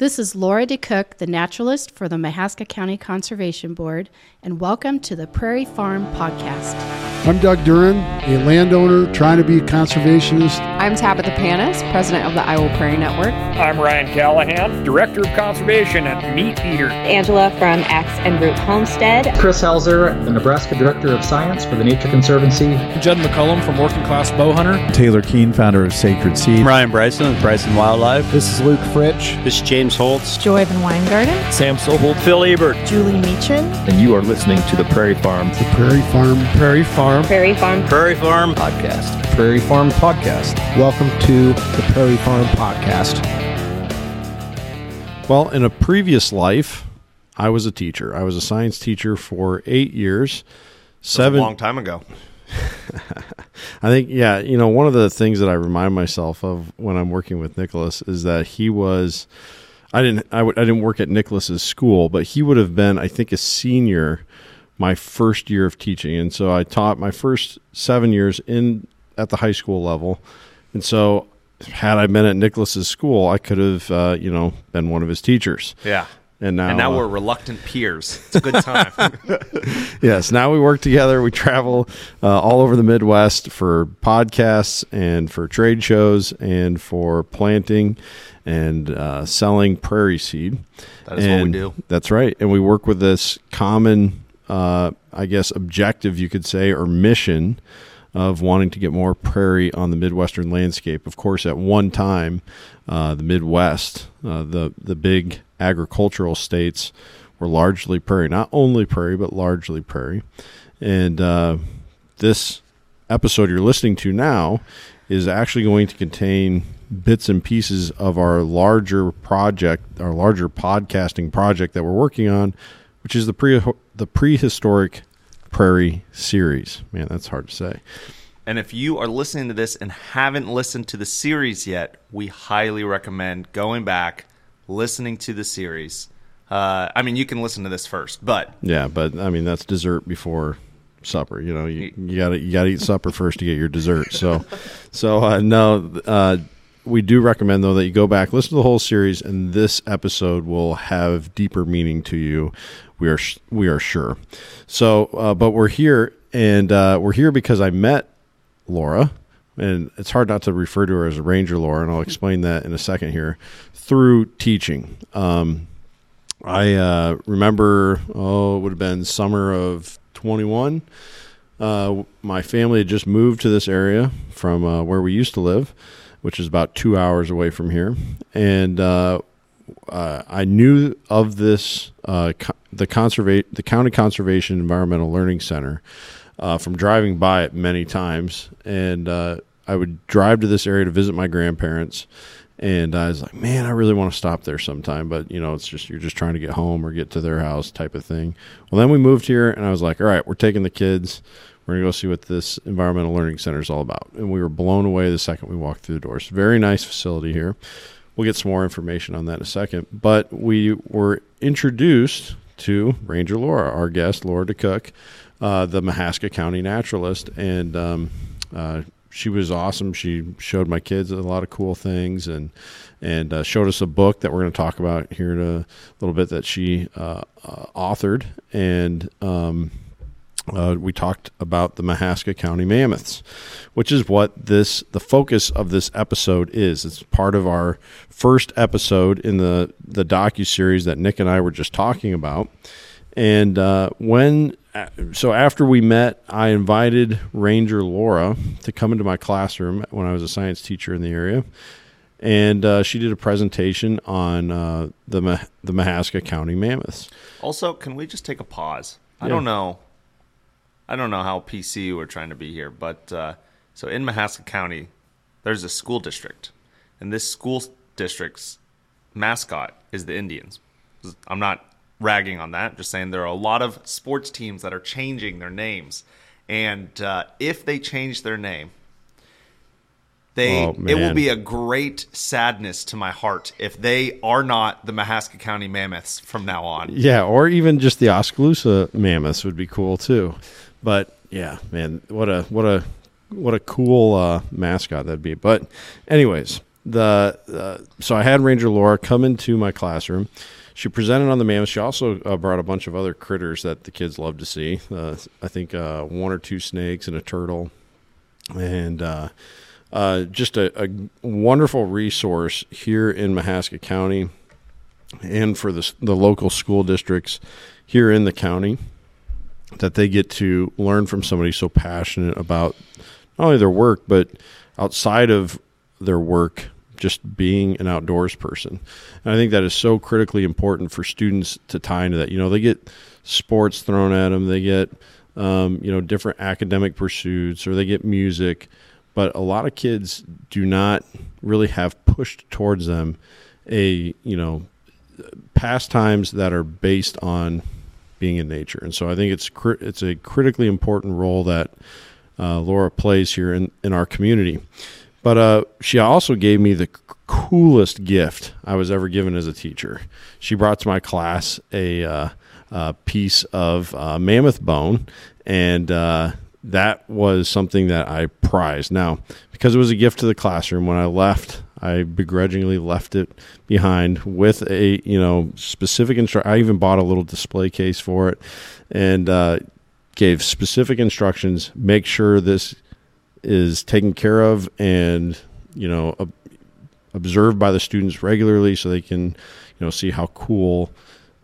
This is Laura DeCook, the naturalist for the Mahaska County Conservation Board, and welcome to the Prairie Farm Podcast. I'm Doug Duran, a landowner trying to be a conservationist. I'm Tabitha Panis, president of the Iowa Prairie Network. I'm Ryan Callaghan, director of conservation at Meat Eater. Angela from Axe and Root Homestead. Chris Helzer, the Nebraska director of science for the Nature Conservancy. Judd McCullum from Working Class Bowhunter. Taylor Keene, founder of Sacred Seed. Ryan Bryson of Bryson Wildlife. This is Luke Fritch. This is James Holtz. Joy Van Weingarten. Sam Soholt. Phil Ebert. Julie Meechin. And you are listening to the Prairie Farm. The Prairie Farm. Prairie Farm. Prairie Farm. Prairie Farm Podcast. Prairie Farm Podcast. Welcome to the Prairie Farm Podcast. Well, in a previous life, I was a teacher. I was a science teacher for eight years. Seven. a long time ago. I think, yeah, you know, one of the things that I remind myself of when I'm working with Nicholas is that he was. I didn't. I w- I didn't work at Nicholas's school, but he would have been, I think, a senior my first year of teaching, and so I taught my first seven years in at the high school level, and so had I been at Nicholas's school, I could have, uh, you know, been one of his teachers. Yeah. And now, and now uh, we're reluctant peers. It's a good time. yes. Now we work together. We travel uh, all over the Midwest for podcasts and for trade shows and for planting and uh, selling prairie seed. That is and what we do. That's right. And we work with this common, uh, I guess, objective, you could say, or mission of wanting to get more prairie on the Midwestern landscape. Of course, at one time, uh, the Midwest, uh, the the big agricultural states, were largely prairie. Not only prairie, but largely prairie. And uh, this episode you're listening to now is actually going to contain bits and pieces of our larger project, our larger podcasting project that we're working on, which is the pre the prehistoric prairie series. Man, that's hard to say. And if you are listening to this and haven't listened to the series yet, we highly recommend going back, listening to the series. Uh, I mean, you can listen to this first, but yeah, but I mean that's dessert before supper. You know, you, you gotta you gotta eat supper first to get your dessert. So, so uh, no, uh, we do recommend though that you go back, listen to the whole series, and this episode will have deeper meaning to you. We are we are sure. So, uh, but we're here, and uh, we're here because I met Laura, and it's hard not to refer to her as Ranger Laura, and I'll explain that in a second here. Through teaching, um, I uh, remember oh, it would have been summer of twenty one. Uh, my family had just moved to this area from uh, where we used to live, which is about two hours away from here, and uh, I knew of this uh, co- the conserva- the county conservation environmental learning center uh, from driving by it many times, and uh, I would drive to this area to visit my grandparents. And I was like, man, I really want to stop there sometime, but you know, it's just you're just trying to get home or get to their house type of thing. Well, then we moved here, and I was like, all right, we're taking the kids. We're gonna go see what this environmental learning center is all about. And we were blown away the second we walked through the doors. Very nice facility here. We'll get some more information on that in a second. But we were introduced to Ranger Laura, our guest, Laura DeCook, uh, the Mahaska County naturalist, and um, uh, she was awesome. She showed my kids a lot of cool things and and uh, showed us a book that we're going to talk about here in a little bit that she uh, uh, authored and. Um, uh, we talked about the Mahaska County mammoths, which is what this the focus of this episode is. It's part of our first episode in the the docu series that Nick and I were just talking about. And uh, when so after we met, I invited Ranger Laura to come into my classroom when I was a science teacher in the area, and uh, she did a presentation on uh, the the Mahaska County mammoths. Also, can we just take a pause? I Yeah. don't know. I don't know how PC we're trying to be here, but uh, so in Mahaska County, there's a school district, and this school district's mascot is the Indians. I'm not ragging on that. Just saying there are a lot of sports teams that are changing their names, and uh, if they change their name, they Oh, it will be a great sadness to my heart if they are not the Mahaska County Mammoths from now on. Yeah, or even just the Oskaloosa mammoths would be cool too. But yeah, man, what a what a what a cool uh, mascot that'd be. But anyways, the uh, so I had Ranger Laura come into my classroom. She presented on the mammoth. She also uh, brought a bunch of other critters that the kids love to see. Uh, I think uh, one or two snakes and a turtle, and uh, uh, just a, a, wonderful resource here in Mahaska County and for the, the local school districts here in the county that they get to learn from somebody so passionate about not only their work but outside of their work just being an outdoors person. And i think that is so critically important for students to tie into that. You know they get sports thrown at them they get um, you know different academic pursuits or they get music but a lot of kids do not really have pushed towards them a you know pastimes that are based on being in nature. And so i think it's it's a critically important role that uh, laura plays here in, in our community. But uh, she also gave me the coolest gift i was ever given as a teacher. She brought to my class a uh, uh piece of uh, mammoth bone and uh, that was something that I prized. Now, because it was a gift to the classroom, when I left, I begrudgingly left it behind with a you know specific instruction. I even bought a little display case for it, and uh, gave specific instructions. Make sure this is taken care of, and you know ob- observed by the students regularly, so they can you know see how cool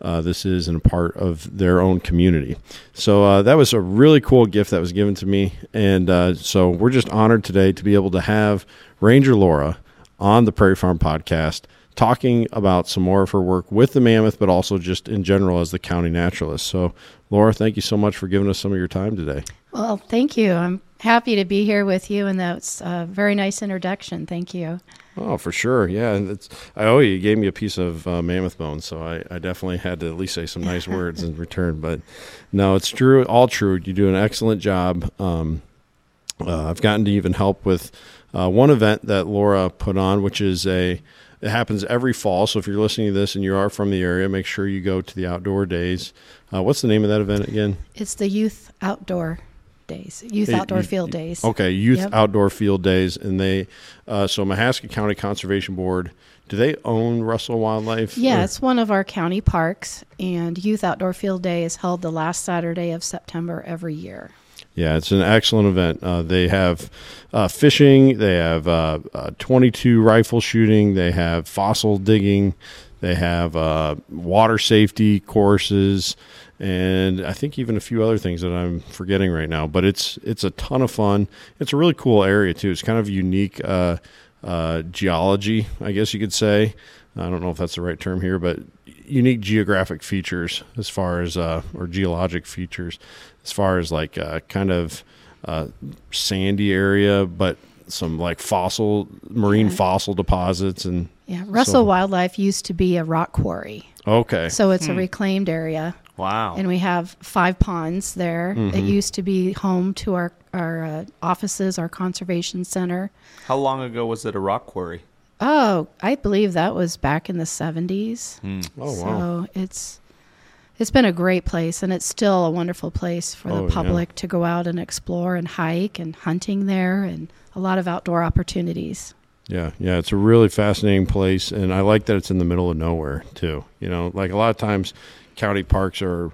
uh, this is and a part of their own community. So uh, that was a really cool gift that was given to me, and uh, so we're just honored today to be able to have Ranger Laura on the Prairie Farm Podcast talking about some more of her work with the mammoth, but also just in general as the county naturalist. So, Laura, thank you so much for giving us some of your time today. Well, thank you. I'm happy to be here with you, and that's a very nice introduction. Thank you. Oh, for sure. Yeah. And it's, I owe you. You gave me a piece of uh, mammoth bone, so I, I definitely had to at least say some nice words in return. But no, it's true. All true. You do an excellent job. Um, uh, I've gotten to even help with uh, one event that Laura put on, which is a, it happens every fall. So if you're listening to this and you are from the area, make sure you go to the outdoor days. Uh, what's the name of that event again? It's the Youth Outdoor days, youth outdoor field days. Okay, youth yep. outdoor field days, and they uh, so Mahaska County Conservation Board. Do they own Russell Wildlife? Yeah, or? it's one of our county parks, and Youth Outdoor Field Day is held the last Saturday of September every year. Yeah, it's an excellent event. Uh, they have uh, fishing, they have uh, uh 22 rifle shooting, they have fossil digging, they have uh, water safety courses and I think even a few other things that I'm forgetting right now. But it's it's a ton of fun. It's a really cool area too. It's kind of unique uh, geology, I guess you could say. I don't know if that's the right term here, but unique geographic features as far as uh, or geologic features as far as like uh, kind of uh, sandy area, but some like fossil marine yeah. fossil deposits and yeah russell so. wildlife used to be a rock quarry okay so it's hmm. a reclaimed area Wow. And we have five ponds there. Mm-hmm. It used to be home to our, our uh, offices, our conservation center. How long ago was it a rock quarry? Oh, I believe that was back in the 70s. Mm. Oh, so wow. So it's it's been a great place and it's still a wonderful place for oh, the public yeah. to go out and explore and hike and hunting there and a lot of outdoor opportunities. Yeah, yeah, it's a really fascinating place and I like that it's in the middle of nowhere too. You know, like a lot of times county parks are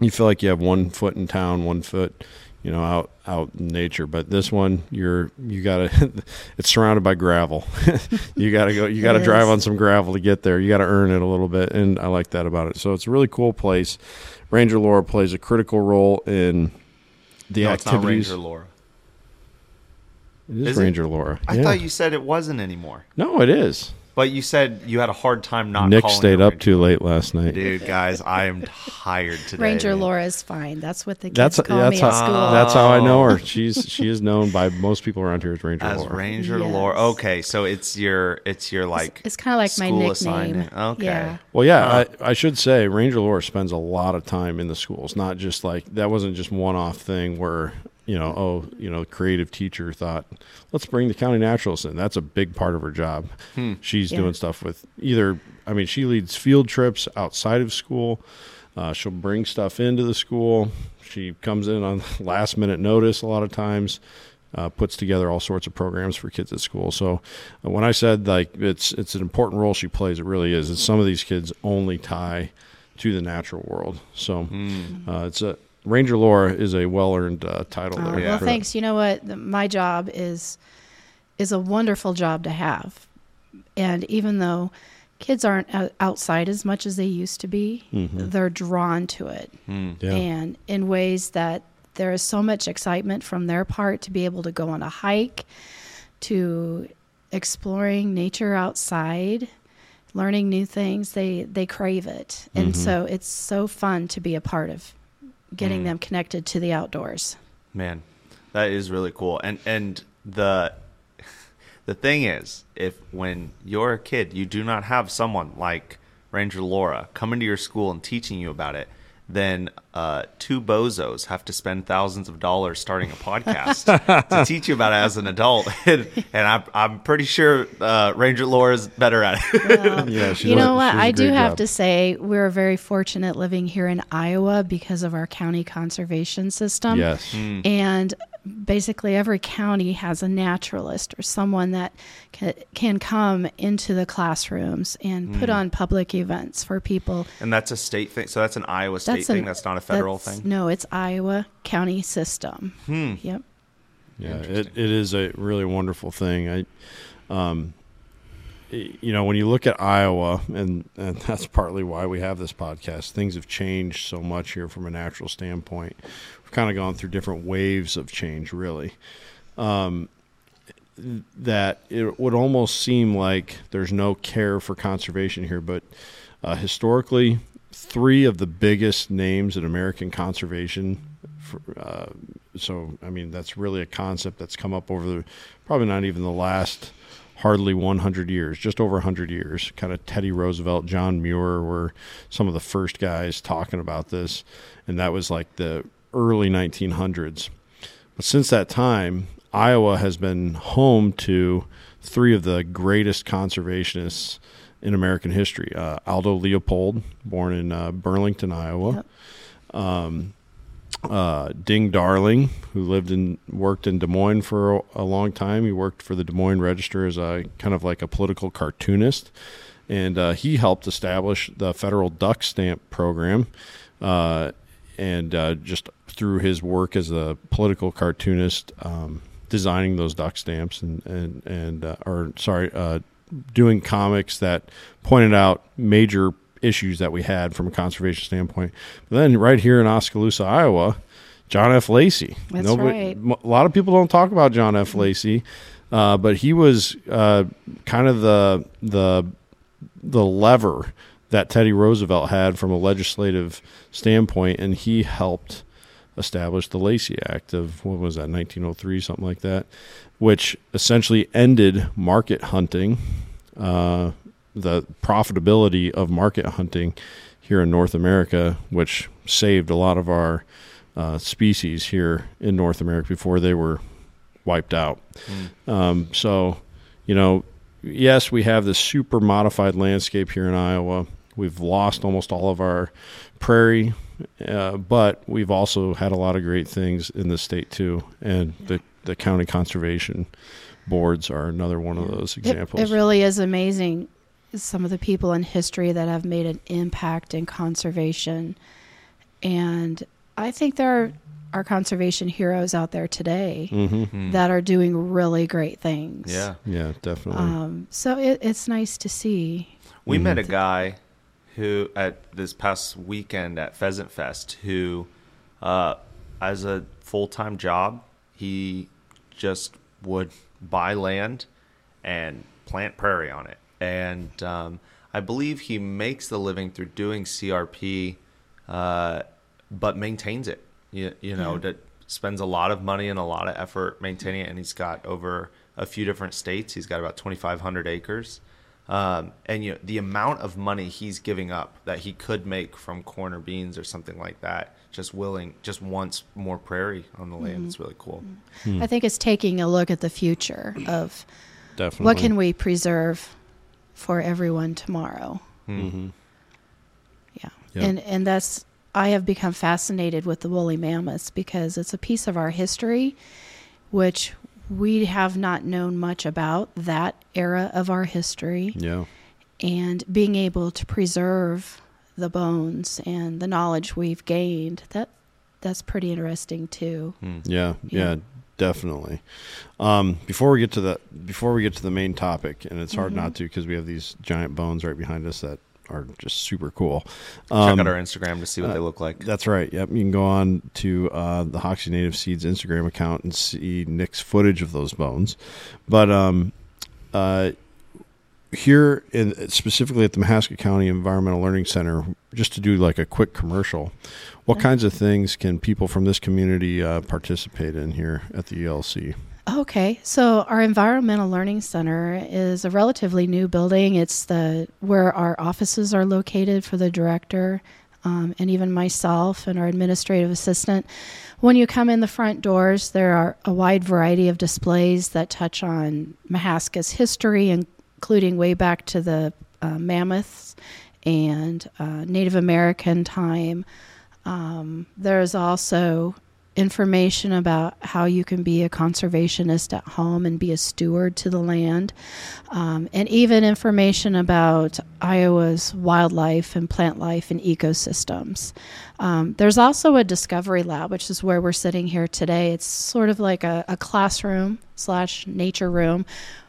you feel like you have one foot in town, one foot, you know, out out in nature. But this one, you're you gotta it's surrounded by gravel. you gotta go. You gotta drive on some gravel to get there. You gotta earn it a little bit, and I like that about it. So it's a really cool place. Ranger Laura plays a critical role in the no, activities. Ranger Laura. It is, is Ranger it? Laura. I yeah. thought you said it wasn't anymore. No, it is. But you said you had a hard time not. Nick stayed up too late last night. Dude, guys, I am tired today. Ranger Laura is fine. That's what the kids that's, call that's me how, at school. That's how I know her. She's she is known by most people around here as Ranger as Laura. Ranger yes. Laura. Okay, so it's your it's your like it's, it's kind of like my nickname. Assignment. Okay. Yeah. Well, yeah, uh, I, I should say Ranger Laura spends a lot of time in the schools. Not just like that wasn't just one off thing where you know, oh, you know, creative teacher thought, let's bring the county naturalist in. That's a big part of her job. Hmm. She's yeah. doing stuff with either, I mean, she leads field trips outside of school. Uh, she'll bring stuff into the school. She comes in on last minute notice a lot of times uh, puts together all sorts of programs for kids at school. So uh, when I said like it's it's an important role she plays, it really is. And some of these kids only tie to the natural world. So Mm. uh, it's a Ranger Laura is a well earned uh, title Oh, there. well, thanks. You know what? The- My job is is a wonderful job to have, and even though kids aren't outside as much as they used to be, Mhm. they're drawn to it, Mm. Yeah. and in ways that there is so much excitement from their part to be able to go on a hike, to exploring nature outside. Learning new things, they they crave it, and Mhm. so it's so fun to be a part of getting Mm. them connected to the outdoors. Man, that is really cool. And and the the thing is, if when you're a kid, you do not have someone like Ranger Laura coming to your school and teaching you about it, then uh, two bozos have to spend thousands of dollars starting a podcast to teach you about it as an adult. and, and I'm I'm pretty sure uh, Ranger Laura is better at it. yeah, she you know what? she does a I do great have job. to say we're very fortunate living here in Iowa because of our county conservation system. Yes. Mm. And basically every county has a naturalist or someone that can, can come into the classrooms and put Mm. on public events for people. and that's a state thing. So that's an Iowa state That's thing. an- that's not a federal thing. No, it's Iowa county system. Hmm. Yep. Yeah, it, it is a really wonderful thing. I, um, you know, when you look at Iowa, and and that's partly why we have this podcast. Things have changed so much here from a natural standpoint. Kind of gone through different waves of change, really. Um, that it would almost seem like there's no care for conservation here, but uh, historically, three of the biggest names in American conservation. For, uh, so, I mean, that's really a concept that's come up over the probably not even the last hardly 100 years, just over 100 years. Kind of Teddy Roosevelt, John Muir were some of the first guys talking about this, and that was like the early 1900s. But since that time, Iowa has been home to three of the greatest conservationists in American history. Uh, Aldo Leopold, born in uh, Burlington, Iowa. Um, uh, Ding Darling, who lived and worked in Des Moines for a, a long time. He worked for the Des Moines Register as a kind of like a political cartoonist, and uh, he helped establish the federal duck stamp program. Uh, and uh, just through his work as a political cartoonist, um, designing those duck stamps and and and uh, or sorry, uh, doing comics that pointed out major issues that we had from a conservation standpoint. But then right here in Oskaloosa, Iowa, John F. Lacey. That's right. m- A lot of people don't talk about John F. Lacey, uh, but he was uh, kind of the the the lever that Teddy Roosevelt had from a legislative standpoint, and he helped establish the Lacey Act of what was that, 1903, something like that, which essentially ended market hunting, uh, the profitability of market hunting here in North America, which saved a lot of our uh, species here in North America before they were wiped out. Um, so, you know, yes, we have this super modified landscape here in Iowa. We've lost almost all of our prairie, uh, but we've also had a lot of great things in the state too. And the, the county conservation boards are another one of those examples. It, really is amazing some of the people in history that have made an impact in conservation. And I think there are, are conservation heroes out there today Mhm. that are doing really great things. Yeah. yeah, definitely. Um, so it, it's nice to see. We met Mm-hmm. a guy who at this past weekend at Pheasant Fest who, uh, as a full time job, he just would buy land and plant prairie on it. And um, I believe he makes the living through doing CRP, uh, but maintains it. You, you know, that spends a lot of money and a lot of effort maintaining it. And he's got over a few different states. He's got about 2,500 acres. Um, and you know, the amount of money he's giving up that he could make from corn or beans or something like that, just willing, just wants more prairie on the land. Mhm. It's really cool. I think it's taking a look at the future of Definitely. what can we preserve for everyone tomorrow. Mm-hmm. Yeah. Yeah. And and that's I have become fascinated with the woolly mammoths because it's a piece of our history which we have not known much about that era of our history. Yeah. And being able to preserve the bones and the knowledge we've gained, that that's pretty interesting too. Yeah, yeah, definitely. Um, before we get to the before we get to the main topic, and it's hard Mhm. not to because we have these giant bones right behind us that are just super cool. Check Um, out our Instagram to see what uh, they look like. That's right. Yep, you can go on to uh, the Hoksey Native Seeds Instagram account and see Nick's footage of those bones. But um, uh, here, in specifically at the Mahaska County Environmental Learning Center, just to do like a quick commercial, what Okay. kinds of things can people from this community uh, participate in here at the E ELC? Okay, so our environmental learning center is a relatively new building. It's the where our offices are located for the director, um, and even myself and our administrative assistant. When you come in the front doors, there are a wide variety of displays that touch on Mahaska's history, including way back to the uh, mammoths and uh, Native American time. Um, there's also information about how you can be a conservationist at home and be a steward to the land, um, and even information about Iowa's wildlife and plant life and ecosystems. Um, there's also a discovery lab, which is where we're sitting here today. It's sort of like a, a classroom slash nature room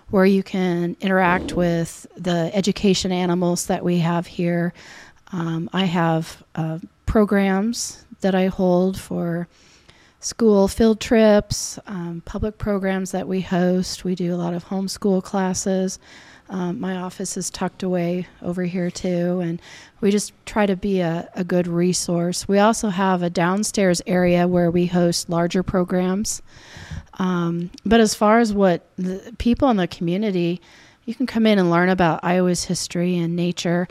where you can interact with the education animals that we have here. Um, I have uh, programs that I hold for school field trips, um, public programs that we host. We do a lot of homeschool classes. Um, my office is tucked away over here too, and we just try to be a, a good resource. We also have a downstairs area where we host larger programs. Um, but as far as what the people in the community, you can come in and learn about Iowa's history and nature.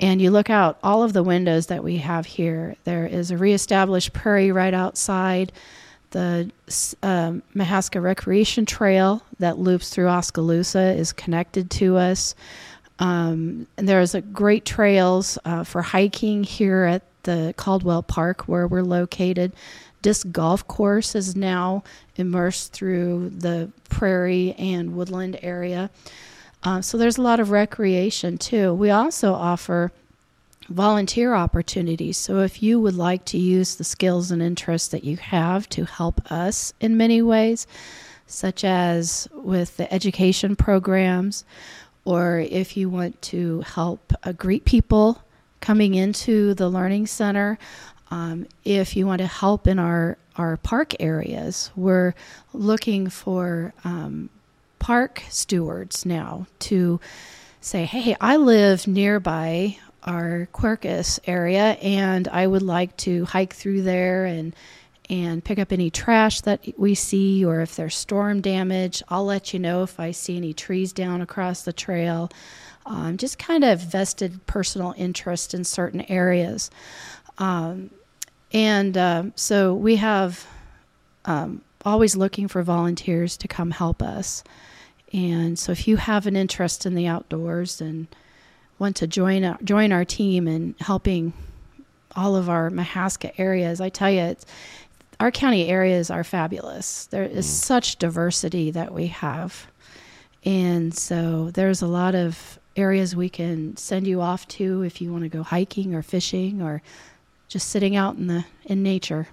And you look out all of the windows that we have here. There is a reestablished prairie right outside, the um, Mahaska Recreation Trail that loops through Oskaloosa is connected to us. Um, and there's a great trails uh, for hiking here at the Caldwell Park where we're located. Disc golf course is now immersed through the prairie and woodland area. Uh, so there's a lot of recreation too. We also offer volunteer opportunities. So if you would like to use the skills and interests that you have to help us in many ways, such as with the education programs, or if you want to help uh, greet people coming into the learning center, um, if you want to help in our, our park areas, we're looking for um, park stewards now to say, hey, I live nearby our Quercus area and I would like to hike through there and and pick up any trash that we see or if there's storm damage. I'll let you know if I see any trees down across the trail. Um, just kind of vested personal interest in certain areas. Um, and um, so we have um, always looking for volunteers to come help us. And so if you have an interest in the outdoors and want to join our, join our team in helping all of our Mahaska areas, I tell you, it's, our county areas are fabulous. There is mm. such diversity that we have. And so there's a lot of areas we can send you off to if you want to go hiking or fishing or just sitting out in the in nature.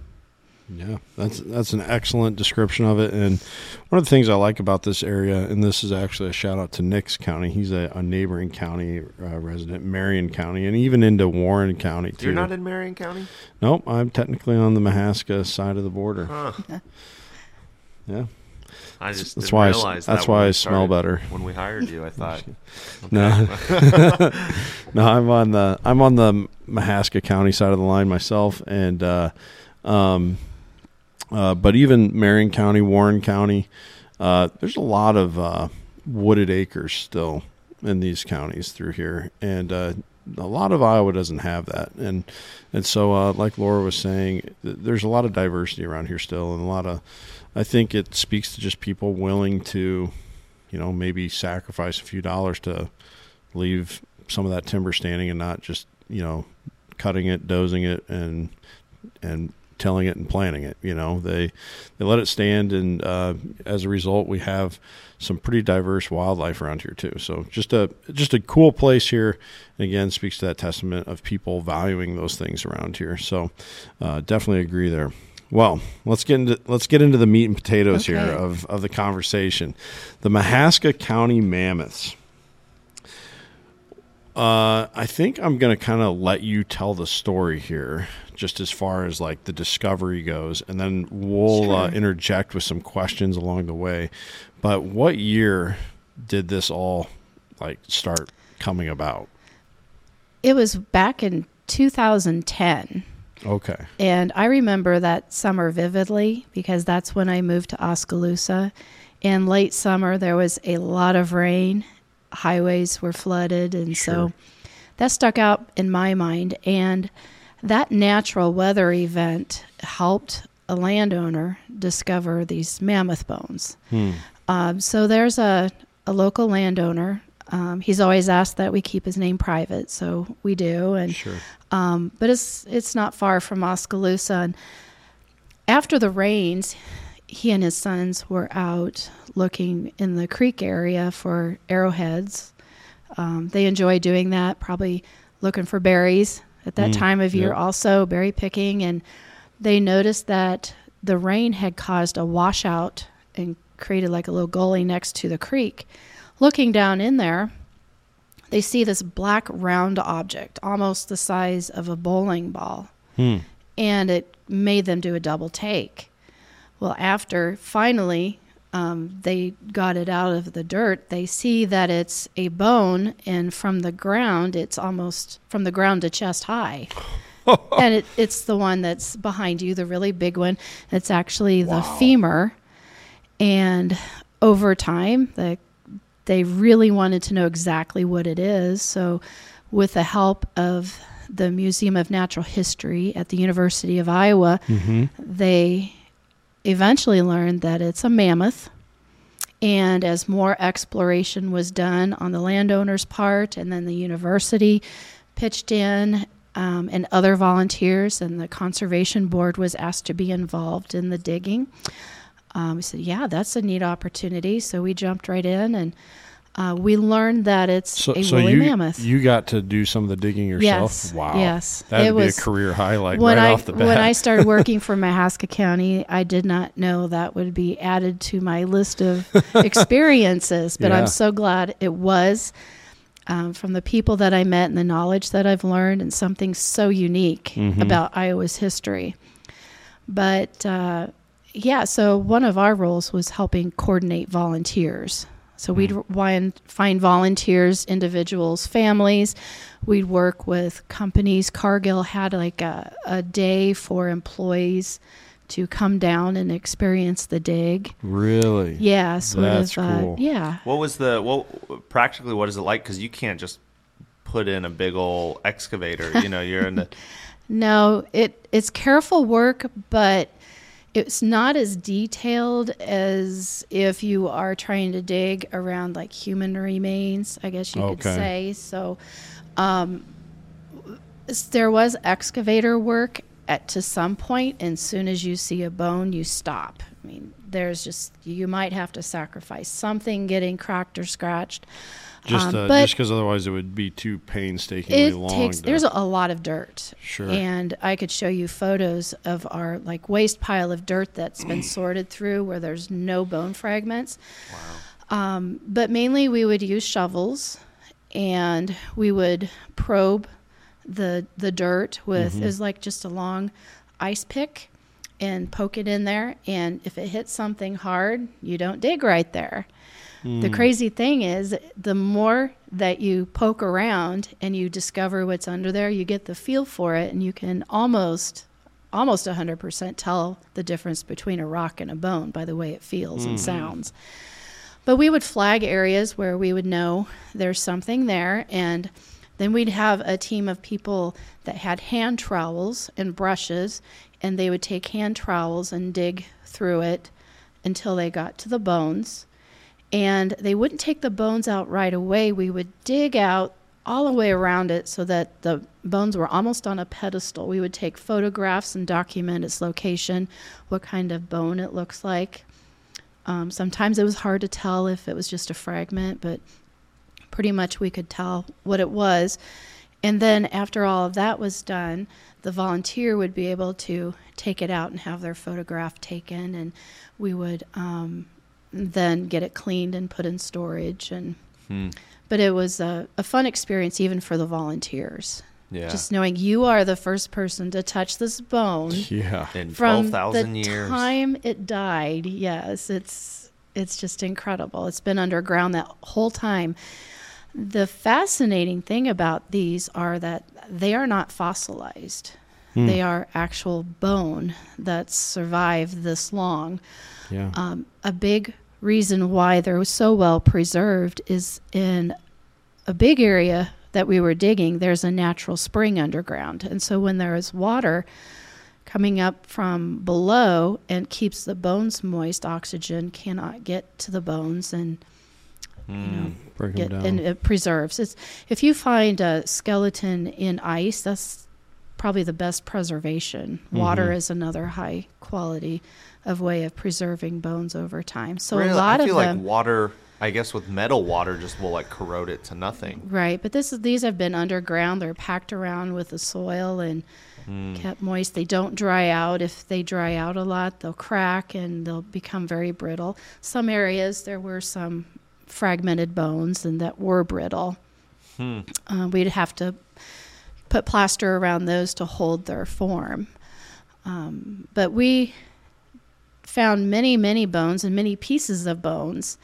Yeah, that's that's an excellent description of it. And one of the things I like about this area, and this is actually a shout out to Nick's County. He's a, a neighboring county uh, resident, Marion County, and even into Warren County too. You're not in Marion County? Nope, I'm technically on the Mahaska side of the border. Huh. Yeah. I just that's didn't why realize I, that's that when why I smell better. When we hired you, I thought, no, no, I'm on the I'm on the Mahaska County side of the line myself, and uh, um, uh, but even Marion County, Warren County, uh, there's a lot of uh, wooded acres still in these counties through here, and uh, a lot of Iowa doesn't have that, and and so uh, like Laura was saying, th- there's a lot of diversity around here still, and a lot of I think it speaks to just people willing to, you know, maybe sacrifice a few dollars to leave some of that timber standing and not just you know cutting it, dozing it, and and tilling it and planting it. You know, they they let it stand, and uh, as a result, we have some pretty diverse wildlife around here too. So just a just a cool place here, and again speaks to that testament of people valuing those things around here. So uh, definitely agree there. Well, let's get into let's get into the meat and potatoes Okay. here of of the conversation. The Mahaska County Mammoths. Uh, I think I'm going to kind of let you tell the story here, just as far as like the discovery goes, and then we'll uh, interject with some questions along the way. But what year did this all like start coming about? It was back in 2010. Okay. And I remember that summer vividly because that's when I moved to Oskaloosa. In late summer, there was a lot of rain. Highways were flooded. And so that stuck out in my mind. And that natural weather event helped a landowner discover these mammoth bones. Hmm. Um, so there's a, a local landowner. Um, he's always asked that we keep his name private, so we do. And Sure. um, but it's it's not far from Oskaloosa. And after the rains, he and his sons were out looking in the creek area for arrowheads. Um, they enjoy doing that, probably looking for berries at that Mm, time of year, yep. also berry picking. And they noticed that the rain had caused a washout and created like a little gully next to the creek. Looking down in there, they see this black round object, almost the size of a bowling ball. Hmm. And it made them do a double take. Well, after finally um, they got it out of the dirt, they see that it's a bone, and from the ground, it's almost from the ground to chest high. and it, it's the one that's behind you, the really big one. It's actually the femur. And over time, the they really wanted to know exactly what it is. So, with the help of the Museum of Natural History at the University of Iowa, Mhm. they eventually learned that it's a mammoth. And as more exploration was done on the landowner's part, and then the university pitched in, um, and other volunteers, and the conservation board was asked to be involved in the digging. Um, we said, "Yeah, that's a neat opportunity." So we jumped right in, and uh, we learned that it's So, a so woolly you mammoth. you got to do some of the digging yourself. Yes, Wow. yes. That'd be was- a career highlight when right I, off the bat. When I started working for Mahaska County, I did not know that would be added to my list of experiences, but Yeah. I'm so glad it was. Um, from the people that I met and the knowledge that I've learned, and something so unique Mhm. about Iowa's history. But uh, yeah, so one of our roles was helping coordinate volunteers. So we'd wind, find volunteers, individuals, families. We'd work with companies. Cargill had like a, a day for employees to come down and experience the dig. really? Yeah, sort That's of. Uh, cool. yeah. What was the what practically? What is it like? Because you can't just put in a big old excavator. You know, you're in the No, it it's careful work, but it's not as detailed as if you are trying to dig around like human remains, I guess you could say. So um, there was excavator work at to some point, and soon as you see a bone, you stop. I mean, there's just you might have to sacrifice something getting cracked or scratched. Just Um, uh, but just because otherwise it would be too painstakingly it long. takes to- there's a, lot of dirt Sure. and i could show you photos of our like waste pile of dirt that's been sorted through where there's no bone fragments wow. um, but mainly we would use shovels and we would probe the the dirt with Mhm. is like just a long ice pick and poke it in there and if it hits something hard you don't dig right there the Mm. crazy thing is, the more that you poke around and you discover what's under there, you get the feel for it, and you can almost, almost 100% tell the difference between a rock and a bone by the way it feels and Mm. sounds. But we would flag areas where we would know there's something there, and then we'd have a team of people that had hand trowels and brushes, and they would take hand trowels and dig through it until they got to the bones and they wouldn't take the bones out right away. We would dig out all the way around it so that the bones were almost on a pedestal. We would take photographs and document its location, what kind of bone it looks like. Um, sometimes it was hard to tell if it was just a fragment, but pretty much we could tell what it was. And then after all of that was done, the volunteer would be able to take it out and have their photograph taken, and we would um, then get it cleaned and put in storage. And Hmm. but it was a, a fun experience even for the volunteers. Yeah. Just knowing you are the first person to touch this bone. Yeah. In From 12,000 the years. time it died, yes, it's it's just incredible. It's been underground that whole time. The fascinating thing about these are that they are not fossilized. Hmm. They are actual bone that's survived this long. Yeah. Um, a big reason why they're so well preserved is in a big area that we were digging, there's a natural spring underground. And so when there is water coming up from below and keeps the bones moist, oxygen cannot get to the bones and you know Break 'em get down. and it preserves. It's if you find a skeleton in ice, that's probably the best preservation. Water Mhm. is another high quality of way of preserving bones over time. So Really? a lot I feel of like water. I guess with metal, water just will like corrode it to nothing. Right, but this is these have been underground. They're packed around with the soil and Mm. kept moist. They don't dry out. If they dry out a lot, they'll crack and they'll become very brittle. Some areas there were some fragmented bones and that were brittle. Hmm. Uh, we'd have to put plaster around those to hold their form. Um, but we found many, many bones and many pieces of bones.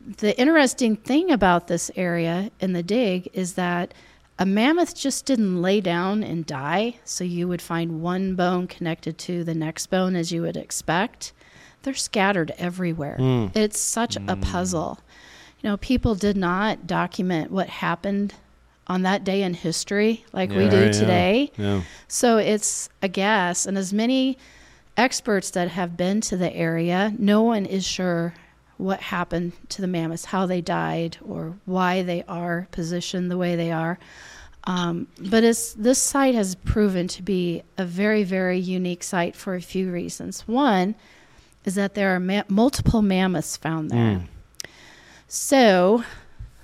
The interesting thing about this area in the dig is that a mammoth just didn't lay down and die, so you would find one bone connected to the next bone as you would expect. They're scattered everywhere. Mm. It's such a puzzle. You know, people did not document what happened on that day in history like we do Right, yeah. today. Yeah. So it's a guess, and as many experts that have been to the area, no one is sure what happened to the mammoths, how they died, or why they are positioned the way they are. Um, but it's, this site has proven to be a very, very unique site for a few reasons. One is that there are ma- multiple mammoths found there. Mm. So,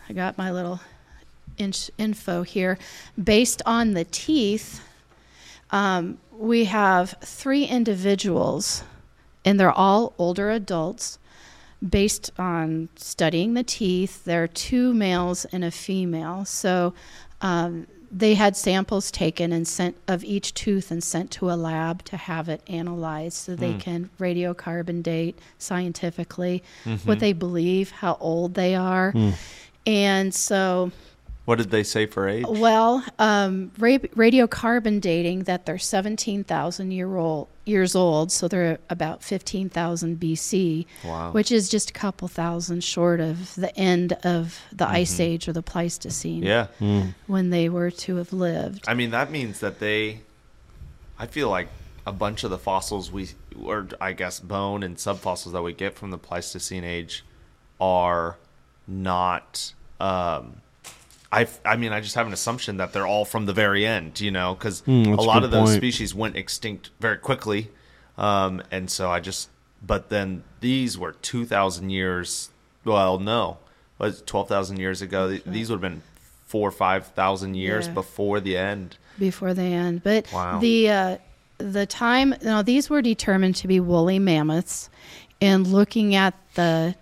I got my little inch info here. Based on the teeth, um, we have three individuals, and they're all older adults. Based on studying the teeth, there are two males and a female. So um, they had samples taken and sent of each tooth and sent to a lab to have it analyzed so they Mm. can radiocarbon date scientifically Mhm. what they believe, how old they are. Mm. And so What did they say for age? well, um, ra- radiocarbon dating that they're 17,000 year old, years old, so they're about 15,000 BC, Wow. which is just a couple thousand short of the end of the Ice Mhm. Age or the Pleistocene. Yeah. Mm. When they were to have lived. I mean, that means that they. I feel like a bunch of the fossils we, or I guess bone and subfossils that we get from the Pleistocene age, are not. Um, I, I mean, I just have an assumption that they're all from the very end, you know, because Hmm, a that's a lot of those point. species went extinct very quickly, um, and so I just. But then these were two thousand years. Well, no, was twelve thousand years ago. Th- These would have been four or five thousand years Yeah. before the end. before the end. But Wow. the uh, the time now these were determined to be woolly mammoths, and looking at the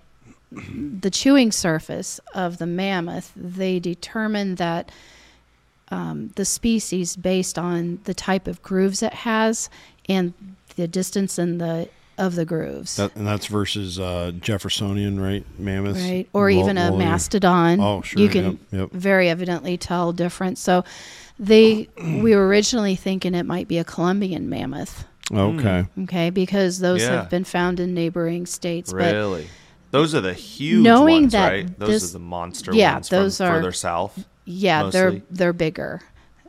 the chewing surface of the mammoth, they determined that um, the species based on the type of grooves it has and the distance in the of the grooves. That, and that's versus uh, Jeffersonian, right? Mammoths, Right, or Wo- even a woolly. mastodon. Oh, sure. You can yep, yep. very evidently tell difference. So, they we were originally thinking it might be a Columbian mammoth. Okay. Okay, because those Yeah. have been found in neighboring states. Really? Those are the huge knowing ones, that right? Those this- are the monster yeah, ones those from are further south. Yeah, mostly. they're they're bigger,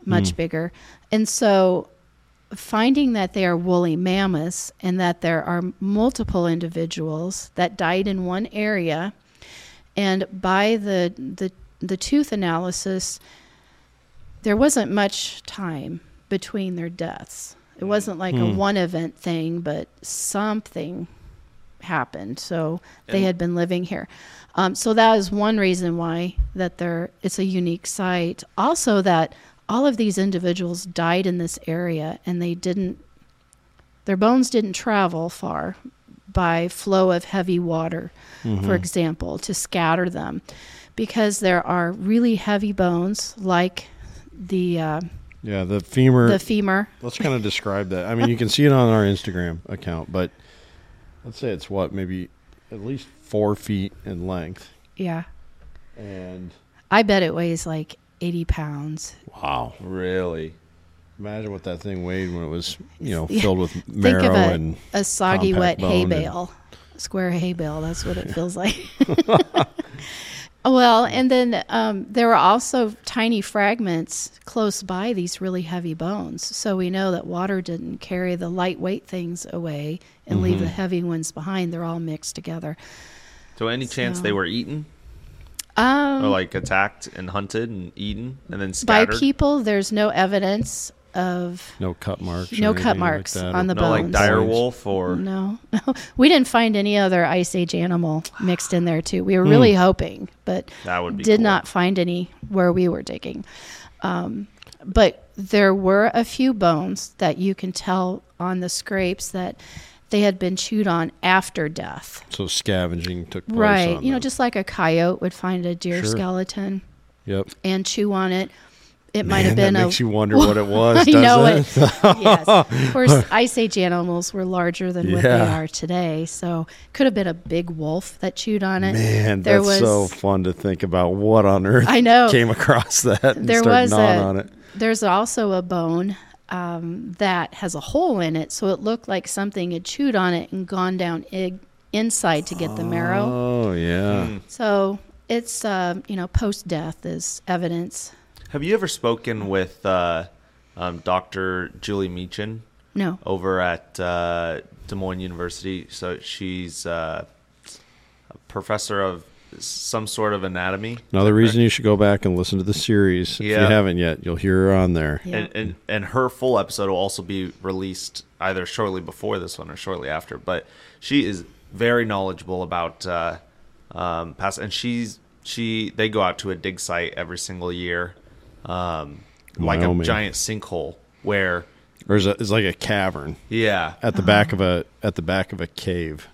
much Mm. bigger, and so finding that they are woolly mammoths and that there are multiple individuals that died in one area, and by the the the tooth analysis, there wasn't much time between their deaths. It wasn't like a Hmm. one event thing, but something happened. So they And- had been living here. Um, so that is one reason why that they're it's a unique site. Also that all of these individuals died in this area and they didn't their bones didn't travel far by flow of heavy water, for example, to scatter them. Because there are really heavy bones like the uh, Yeah, the femur. the femur. let's kind of describe that. I mean, you can see it on our Instagram account, but let's say it's what maybe at least four feet in length, Yeah. and I bet it weighs like 80 pounds. wow, Really? imagine what that thing weighed when it was you know Yeah. filled with Think marrow of a, and a soggy, wet hay bone and- bale, square hay bale. That's what it feels like. well, and then um, there were also tiny fragments close by these really heavy bones. So we know that water didn't carry the lightweight things away and leave the Mm-hmm. heavy ones behind. They're all mixed together. So any chance they were eaten Um, or like attacked and hunted and eaten and then by people, there's no evidence of no cut marks, No cut anything like marks on the no like bones. dire wolf or No, no, we didn't find any other ice age animal mixed in there too. We were really hoping, but That would be did cool. not find any where we were digging. Um, but there were a few bones that you can tell on the scrapes that they had been chewed on after death. So scavenging took place. right, on you know, just like a coyote would find a deer Sure. skeleton yep. and chew on it. It might have been that a makes you wonder what it was. I doesn't know it? it. yes. Of course, ice age animals were larger than what they are today, so could have been a big wolf that chewed on it. Man, there that's was so fun to think about. What on earth? I know. came across that. And there was a on it. there's also a bone um, that has a hole in it, so it looked like something had chewed on it and gone down ig- inside to get the marrow. Oh yeah. So it's um, you know post death is evidence. Have you ever spoken with uh, um, Dr. Julie Meachen No. over at uh, Des Moines University? So she's uh, a professor of some sort of anatomy. Another reason you should go back and listen to the series. If Yeah. you haven't yet, you'll hear her on there. Yeah. And, and and her full episode will also be released either shortly before this one or shortly after. But she is very knowledgeable about uh, um, past, and she's she they go out to a dig site every single year, um, like a Wyoming. giant sinkhole where Or is it, it's like a cavern yeah, at the back of a at the back of a cave.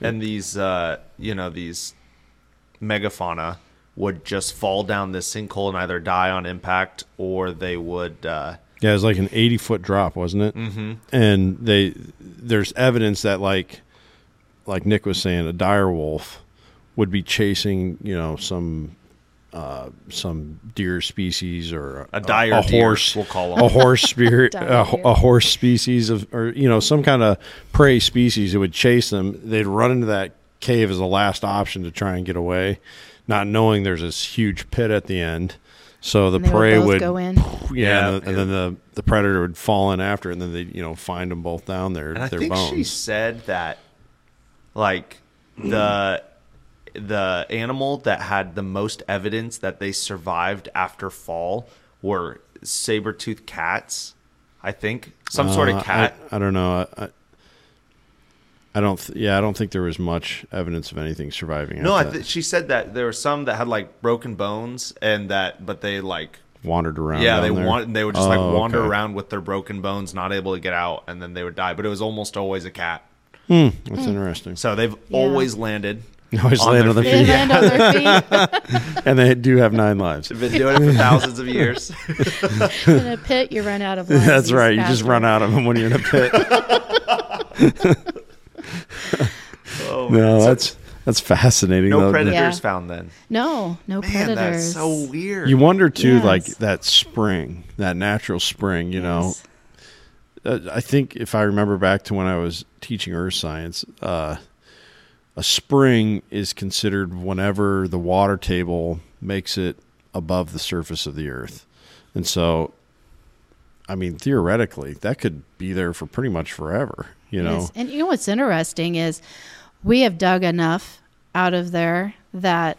and these uh, you know these megafauna would just fall down this sinkhole and either die on impact or they would uh, Yeah, it was like an eighty foot drop, wasn't it? Mm-hmm. And they there's evidence that like like Nick was saying, a dire wolf would be chasing you know some uh, some deer species or A dire deer, horse we'll call 'em. a horse spirit a, a horse species of or you know some kind of prey species that would chase them. They'd run into that cave as a last option to try and get away, not knowing there's this huge pit at the end. So the And they would prey would go in. yeah, Yeah. and, the, and then the the predator would fall in after, it, and then they you know find them both down there, And I their think bones. she said that, like the the animal that had the most evidence that they survived after fall were saber tooth cats. I think some sort Uh, of cat. I, I don't know. I, I, I don't. Th- yeah, I don't think there was much evidence of anything surviving. no, I th- she said that there were some that had like broken bones and that, but they like wandered around. yeah, they there. want they would just like Oh, wander okay. around with their broken bones, not able to get out, and then they would die. But it was almost always a cat. Hmm, That's interesting. So they've Yeah. always landed. Always land on their their feet, land on their feet. and they do have nine lives. They've been doing it for thousands of years. in a pit, you run out of lives. That's right. You just run out of them when you're in a pit. oh, no, So that's that's fascinating. no though. predators Yeah. found then. No, no Man, predators. that's so weird. You wonder too, Yes. like that spring, that natural spring. You know, uh, I think if I remember back to when I was teaching earth science, uh, a spring is considered whenever the water table makes it above the surface of the earth, and so, I mean, theoretically, that could be there for pretty much forever. You know, Yes. And you know what's interesting is we have dug enough out of there that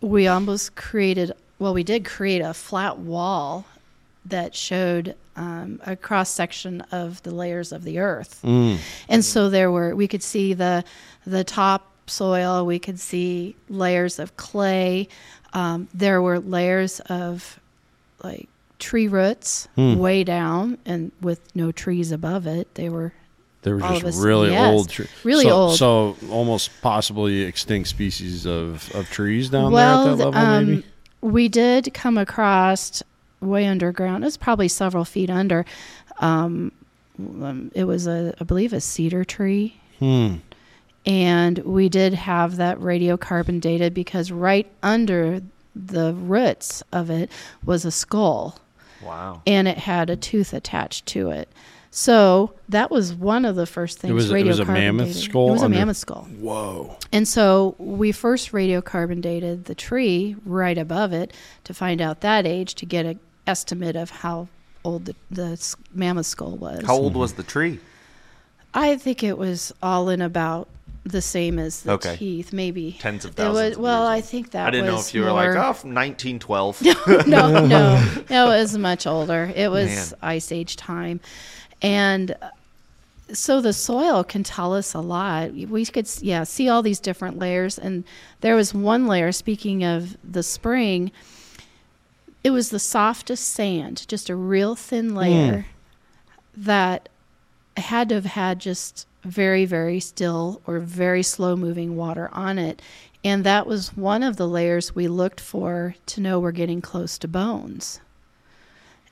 we almost created, well, we did create a flat wall that showed um, a cross section of the layers of the earth, Mm. and so there were we could see the the top soil, we could see layers of clay, um, there were layers of like tree roots Hmm. way down, and with no trees above it, they were They were all just really yes, old, tre- really so, old. So almost possibly extinct species of, of trees down well, there at that level. um, maybe. we did come across way underground. It was probably several feet under. Um, um, it was a, I believe, a cedar tree, Hmm. and we did have that radiocarbon dated because right under the roots of it was a skull. Wow. And it had a tooth attached to it. So that was one of the first things. It was- it was a mammoth dated. skull It was under- a mammoth skull. Whoa. And so we first radiocarbon dated the tree right above it to find out that age to get an estimate of how old the, the mammoth skull was. How old was the tree? I think it was all in about the same as the Okay. teeth, maybe Tens of It thousands. was- of well, years I think that I didn't know was if you were like, oh, from 1912. no, no, it was much older. It was Man. ice age time, and uh, so the soil can tell us a lot. We could, yeah, see all these different layers, and there was one layer. Speaking of the spring, it was the softest sand, just a real thin layer that had to have had just very, very still or very slow moving water on it. And that was one of the layers we looked for to know we're getting close to bones.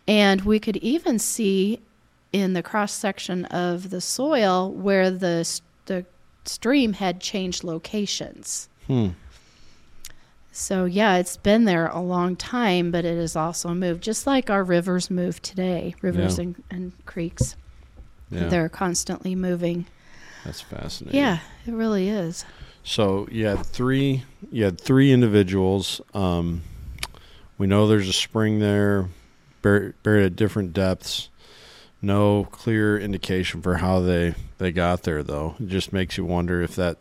And we could even see in the cross section of the soil where the, the stream had changed locations. Hmm. So, yeah, it's been there a long time, but it has also moved, just like our rivers move today, rivers Yeah. and, and creeks. Yeah. They're constantly moving. That's fascinating. Yeah, it really is. So you had three. You had three individuals. Um, we know there's a spring there, buried, buried at different depths. No clear indication for how they they got there, though. It just makes you wonder if that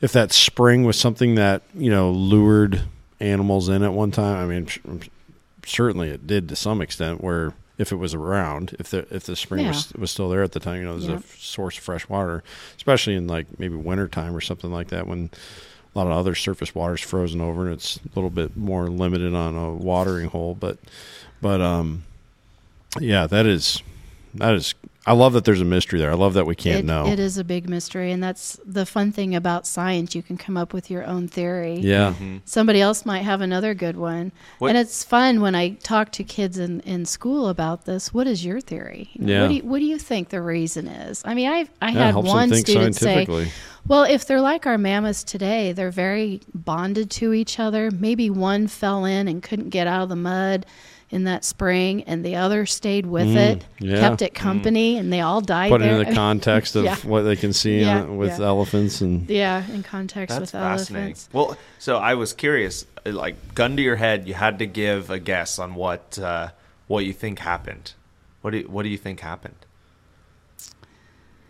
if that spring was something that you know lured animals in at one time. I mean, certainly it did to some extent. Where if it was around, if the if the spring was Yeah. was still there at the time, you know, there's Yeah. a source of fresh water, especially in like maybe wintertime or something like that when a lot of other surface water's frozen over and it's a little bit more limited on a watering hole. But but um, yeah, that is that is. I love that there's a mystery there. I love that we can't it, know. It is a big mystery, and that's the fun thing about science. You can come up with your own theory. Yeah. Mm-hmm. Somebody else might have another good one. What- And it's fun when I talk to kids in, in school about this. What is your theory? Yeah. What do you, what do you think the reason is? I mean, I I Yeah, had one student say, well, if they're like our mammoths today, they're very bonded to each other. Maybe one fell in and couldn't get out of the mud in that spring, and the other stayed with Mm, it, yeah. kept it company, and they all died Put it in the context of Yeah. what they can see Yeah, on, with yeah. elephants and Yeah, in context That's with fascinating. elephants. Well, so I was curious, uh, like gun to your head, you had to give a guess on what uh, what you think happened. What do you, what do you think happened?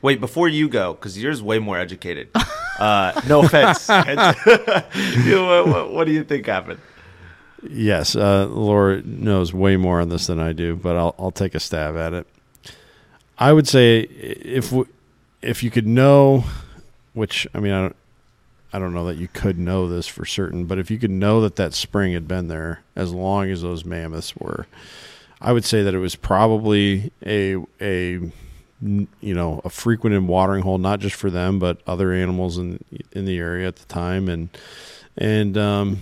Wait, before you go, because yours way more educated. Uh, no offense. You know, what, what, what do you think happened? Yes, uh, Laura knows way more on this than I do, but I'll I'll take a stab at it. I would say if w- if you could know, which I mean I don't I don't know that you could know this for certain, but if you could know that that spring had been there as long as those mammoths were, I would say that it was probably a a you know a frequented watering hole, not just for them but other animals in in the area at the time, and and um,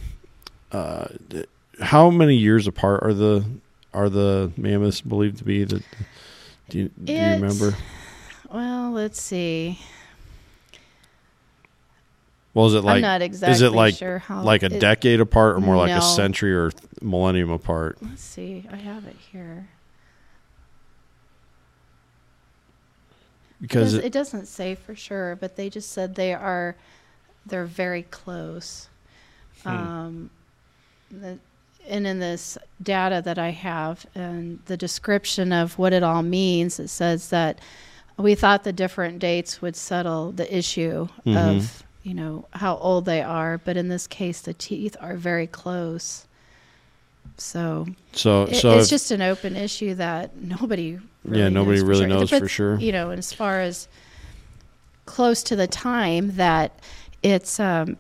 uh, how many years apart are the are the mammoths believed to be? That do you, do you remember? Well, let's see. Well, is it I'm like not is it like sure how like a it- decade apart, or more like a century or millennium apart? Let's see. I have it here. Because it, it, it doesn't say for sure, but they just said they are they're very close. Hmm. Um, the, and in this data that I have and the description of what it all means, it says that we thought the different dates would settle the issue Mhm. of you know how old they are, but in this case, the teeth are very close. So, So it- so it's if- just an open issue that nobody. Really Yeah, nobody knows for really sure. knows But, for sure. You know, as far as close to the time that it's, um,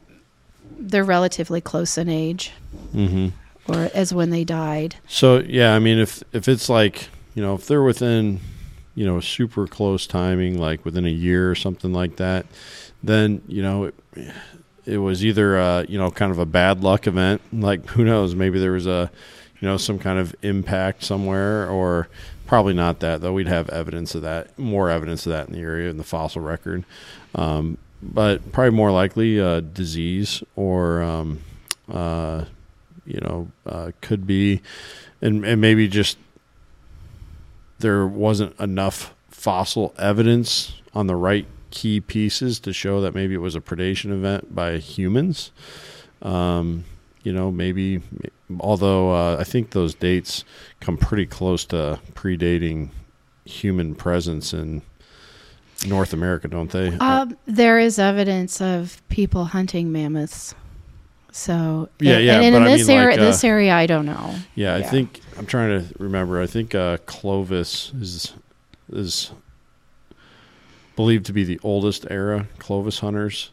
they're relatively close in age, Mhm. or as when they died. So yeah, I mean, if if it's like you know, if they're within you know super close timing, like within a year or something like that, then you know it, it was either uh, you know kind of a bad luck event, like who knows, maybe there was a you know some kind of impact somewhere, or probably not that though. We'd have evidence of that, more evidence of that in the area in the fossil record. Um, but probably more likely uh, disease or um, uh, you know uh, could be. And, and maybe just there wasn't enough fossil evidence on the right key pieces to show that maybe it was a predation event by humans. Um, you know maybe although uh, i think those dates come pretty close to predating human presence in north america don't they Um, there is evidence of people hunting mammoths. So Yeah, and, yeah, and in but I this mean, like, area, uh, this area, I don't know. Yeah, I think I'm trying to remember. I think uh, Clovis is is believed to be the oldest era Clovis hunters,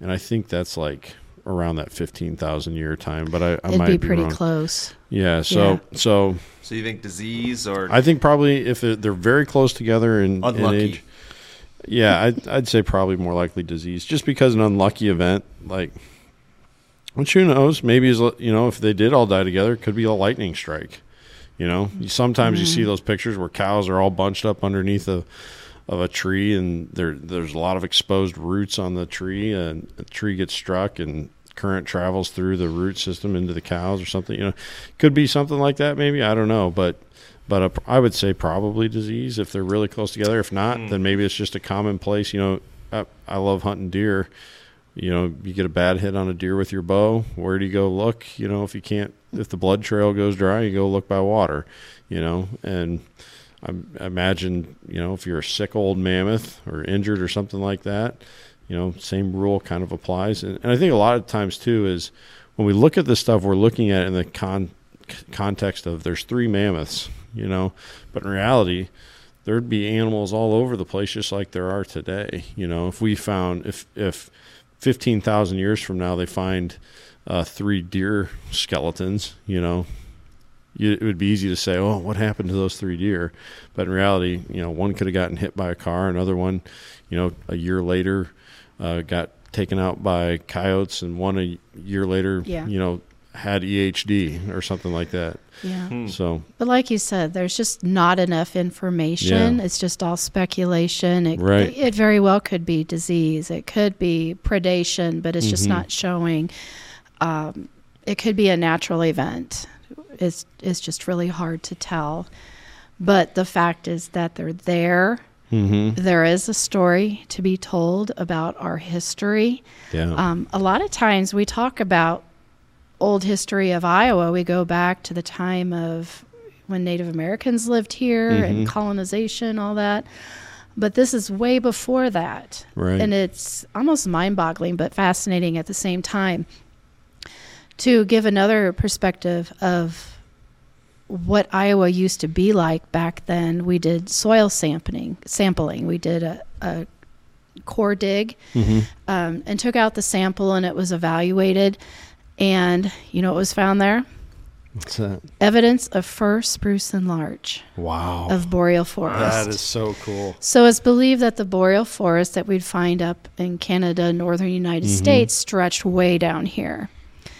and I think that's like around that fifteen thousand year time. But I, I It'd might be be pretty wrong. close. Yeah. So Yeah. so So you think disease or I think probably if they're, they're very close together in, in Unlucky. age. Yeah, I'd, I'd say probably more likely disease, just because an unlucky event, like, which who knows? Maybe is you know if they did all die together, it could be a lightning strike. You know, sometimes you see mm-hmm. those pictures where cows are all bunched up underneath a of a tree, and there there's a lot of exposed roots on the tree, and the tree gets struck, and current travels through the root system into the cows or something. You know, could be something like that. Maybe I don't know, but but uh, I would say probably disease if they're really close together. If not, then maybe it's just a commonplace. You know, I, I love hunting deer. You know, you get a bad hit on a deer with your bow. Where do you go look? You know, if you can't, if the blood trail goes dry, you go look by water. You know, and I I imagine you know if you're a sick old mammoth or injured or something like that, you know, same rule kind of applies. And, and I think a lot of times too is when we look at this stuff, we're looking at it in the con- context of there's three mammoths, you know, but in reality, there'd be animals all over the place just like there are today. You know, if we found if if fifteen thousand years from now they find uh, three deer skeletons, you know, you, it would be easy to say, "Oh, what happened to those three deer?" But in reality, you know, one could have gotten hit by a car, another one, you know, a year later uh, got taken out by coyotes, and one a year later, Yeah. you know, had EHD or something like that. Yeah. So But like you said, there's just not enough information. Yeah. It's just all speculation. It, Right. it very well could be disease. It could be predation, but it's just Mhm. not showing. Um, it could be a natural event. It's it's just really hard to tell. But the fact is that they're there. Mhm. There is a story to be told about our history. Yeah. Um, a lot of times we talk about old history of Iowa. We go back to the time of when Native Americans lived here and Mhm. colonization, all that. But this is way before that. Right. And it's almost mind boggling, but fascinating at the same time. To give another perspective of what Iowa used to be like back then, we did soil sampling. Sampling. We did a, a core dig Mhm. um, and took out the sample, and it was evaluated. And you know what was found there? What's that? Evidence of fir, spruce, and larch Wow. of boreal forest. That is so cool. So it's believed that the boreal forest that we'd find up in Canada, northern United Mhm. States, stretched way down here.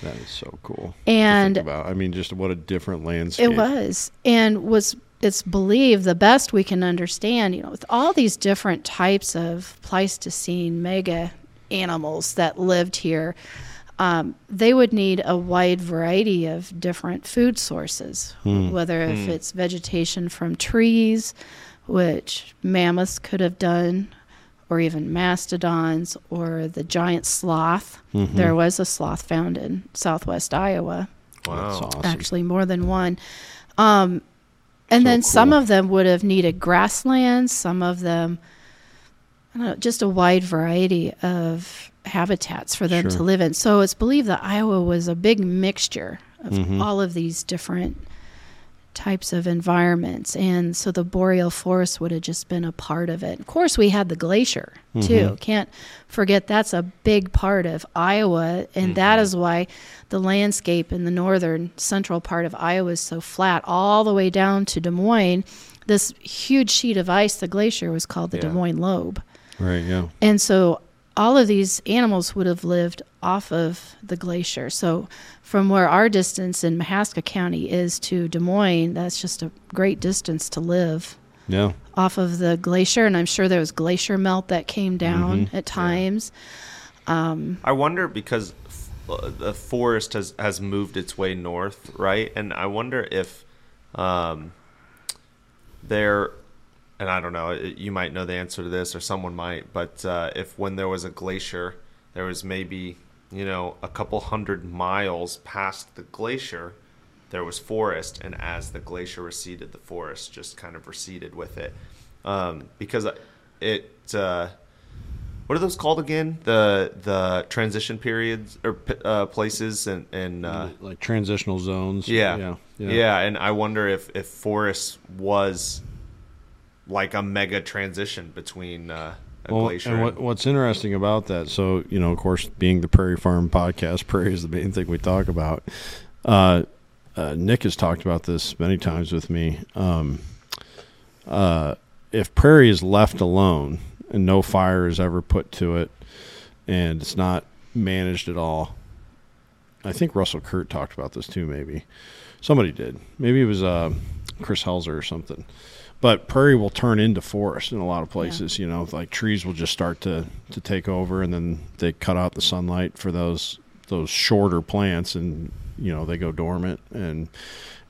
That is so cool. And to think about. I mean, just what a different landscape. It was, and was it's believed the best we can understand. You know, with all these different types of Pleistocene mega animals that lived here, um, they would need a wide variety of different food sources. Hmm. Whether if Hmm. it's vegetation from trees, which mammoths could have done, or even mastodons, or the giant sloth. Mhm. There was a sloth found in southwest Iowa Wow. That's awesome. actually more than one. Um, and So then some of them would have needed grasslands. Some of them, I don't know, just a wide variety of habitats for them Sure. to live in. So it's believed that Iowa was a big mixture of Mhm. all of these different types of environments. And so the boreal forest would have just been a part of it. Of course, we had the glacier too. Mhm. Can't forget that's a big part of Iowa. And that is why the landscape in the northern central part of Iowa is so flat, all the way down to Des Moines. This huge sheet of ice, the glacier, was called the Des Moines Lobe. Right. Yeah. And so all of these animals would have lived off of the glacier. So from where our distance in Mahaska County is to Des Moines, that's just a great distance to live Yeah. off of the glacier. And I'm sure there was glacier melt that came down Mhm. at times. Um, I wonder because f- uh, the forest has has moved its way north, right? And I wonder if um, there, and I don't know, you might know the answer to this, or someone might, but uh, if when there was a glacier, there was maybe you know a couple hundred miles past the glacier, there was forest, and as the glacier receded, the forest just kind of receded with it, um, because it. Uh, what are those called again? The the transition periods or uh, places and and uh, like transitional zones. yeah, Yeah. yeah, Yeah. And I wonder if if forest was like a mega transition between uh, a Well, glacier. and what, what's interesting about that, so you know, of course, being the Prairie Farm podcast, prairie is the main thing we talk about. Uh, uh, Nick has talked about this many times with me. Um, uh, if prairie is left alone and no fire is ever put to it, and it's not managed at all, I think Russell Kurt talked about this too. Maybe somebody did. Maybe it was uh, Chris Helzer or something. But prairie will turn into forest in a lot of places. You know, like trees will just start to to take over, and then they cut out the sunlight for those those shorter plants, and you know they go dormant. And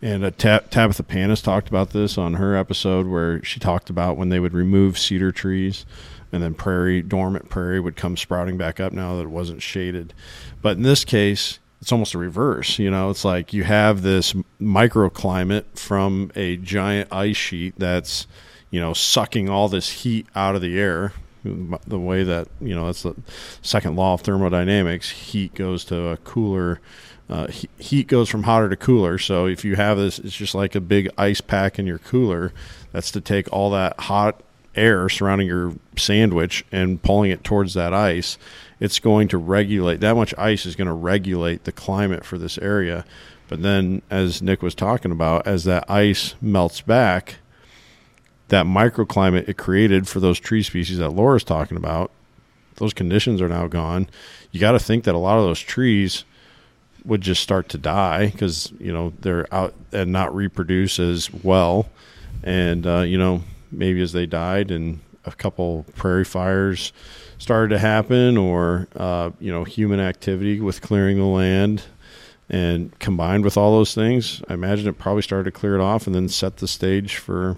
and uh, Tab- Tabitha Panis talked about this on her episode where she talked about when they would remove cedar trees, and then prairie dormant prairie would come sprouting back up now that it wasn't shaded. But in this case, it's almost a reverse. You know, it's like you have this microclimate from a giant ice sheet that's, you know, sucking all this heat out of the air. The way that you know that's the second law of thermodynamics. Heat goes to a cooler. Uh, he- heat goes from hotter to cooler. So if you have this, it's just like a big ice pack in your cooler. That's to take all that hot air surrounding your sandwich and pulling it towards that ice it's going to regulate that much ice is going to regulate the climate for this area. But then as nick was talking about as that ice melts back that microclimate it created for those tree species that laura's talking about those conditions are now gone. You got to think that a lot of those trees would just start to die because you know they're out and not reproduce as well. And uh, you know maybe as they died and a couple prairie fires started to happen or uh, you know human activity with clearing the land and combined with all those things i imagine it probably started to clear it off and then set the stage for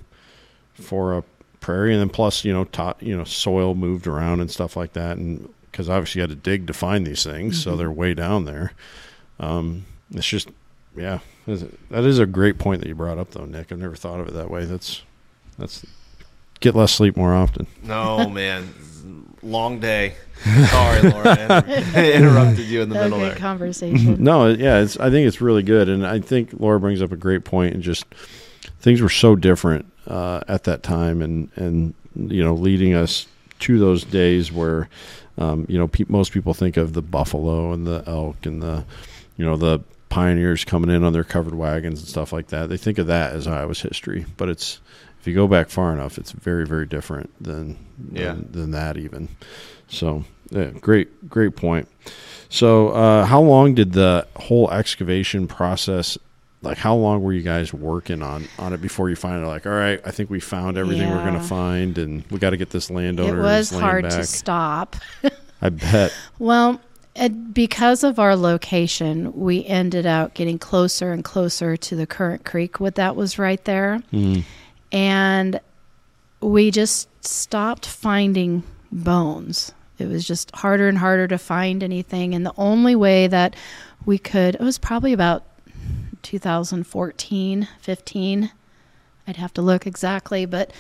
for a prairie. And then plus you know to, you know soil moved around and stuff like that. And because obviously you had to dig to find these things so Mhm. they're way down there. Um, it's just yeah that is a great point that you brought up though nick. I've never thought of it that way. That's that's get less sleep more often no man, long day. Sorry, Laura, I interrupted you in the That middle a good there. conversation. no, yeah, it's. I think it's really good, and I think Laura brings up a great point, and just things were so different uh, at that time, and and you know, leading us to those days where, um, you know, pe- most people think of the buffalo and the elk and the, you know, the pioneers coming in on their covered wagons and stuff like that. They think of that as Iowa's history, but it's if you go back far enough, it's very very different than Yeah. than, than that even. So yeah, great great point. So uh, how long did the whole excavation process? Like how long were you guys working on on it before you finally like, all right, I think we found everything we're going to find, and we got to get this landowner. it was his land hard to stop. I bet. Well, it, because of our location, we ended up getting closer and closer to the current creek. What that was right there, Mhm. And we just stopped finding bones. It was just harder and harder to find anything, and the only way that we could it was probably about 2014, 15. I'd have to look exactly, but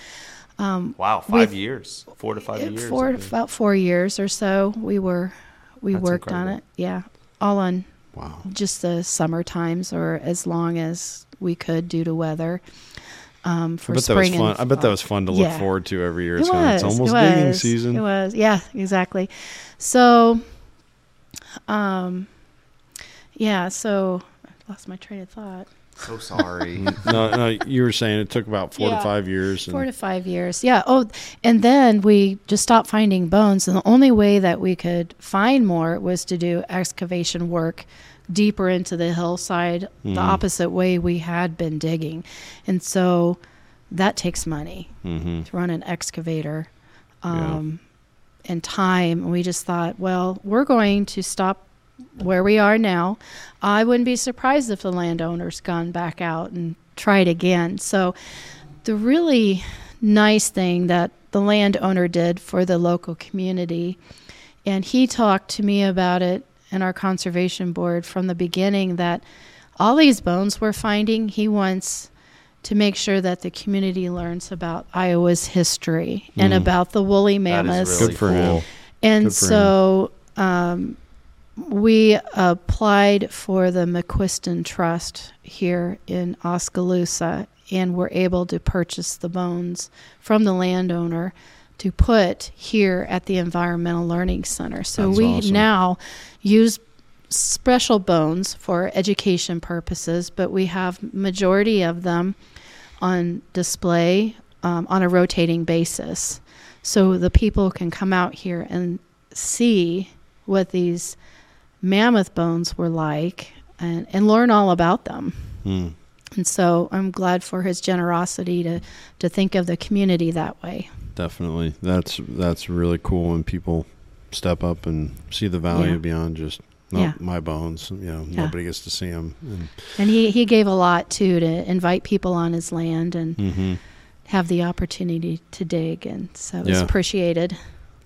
um, Wow, with- five years, four to five it- years. Four, about four years or so. We were we That's worked on it. Yeah, all on Wow. just the summer times or as long as we could due to weather. Um, for I bet that was spring fun. I bet that was fun to look Yeah. forward to every year. It It's, kind of- it's was, almost it digging was, season. It was, yeah, exactly. So, um, yeah, so I lost my train of thought. So sorry. no, no, you were saying it took about four Yeah. to five years. Four to five years. Yeah. Oh, and then we just stopped finding bones. And the only way that we could find more was to do excavation work deeper into the hillside, Mhm. the opposite way we had been digging. And so that takes money Mhm. to run an excavator um, and time. And we just thought, well, we're going to stop where we are now. I wouldn't be surprised if the landowner's gone back out and tried again. So the really nice thing that the landowner did for the local community, and he talked to me about it in our conservation board from the beginning that all these bones we're finding, he wants to make sure that the community learns about Iowa's history and Mm. about the woolly That is mammoths. Good for him. And Good for him. so um, we applied for the McQuiston Trust here in Oskaloosa and were able to purchase the bones from the landowner to put here at the Environmental Learning Center. So That's we awesome. now use special bones for education purposes, but we have majority of them on display um, on a rotating basis. So the people can come out here and see what these mammoth bones were like and, and learn all about them. Hmm. And so I'm glad for his generosity to, to think of the community that way. Definitely, that's that's really cool when people step up and see the value Yeah. beyond just Yeah. my bones. You know, Yeah. nobody gets to see them. And, And he, he gave a lot too to invite people on his land and Mhm. have the opportunity to dig. And so it was Yeah. appreciated.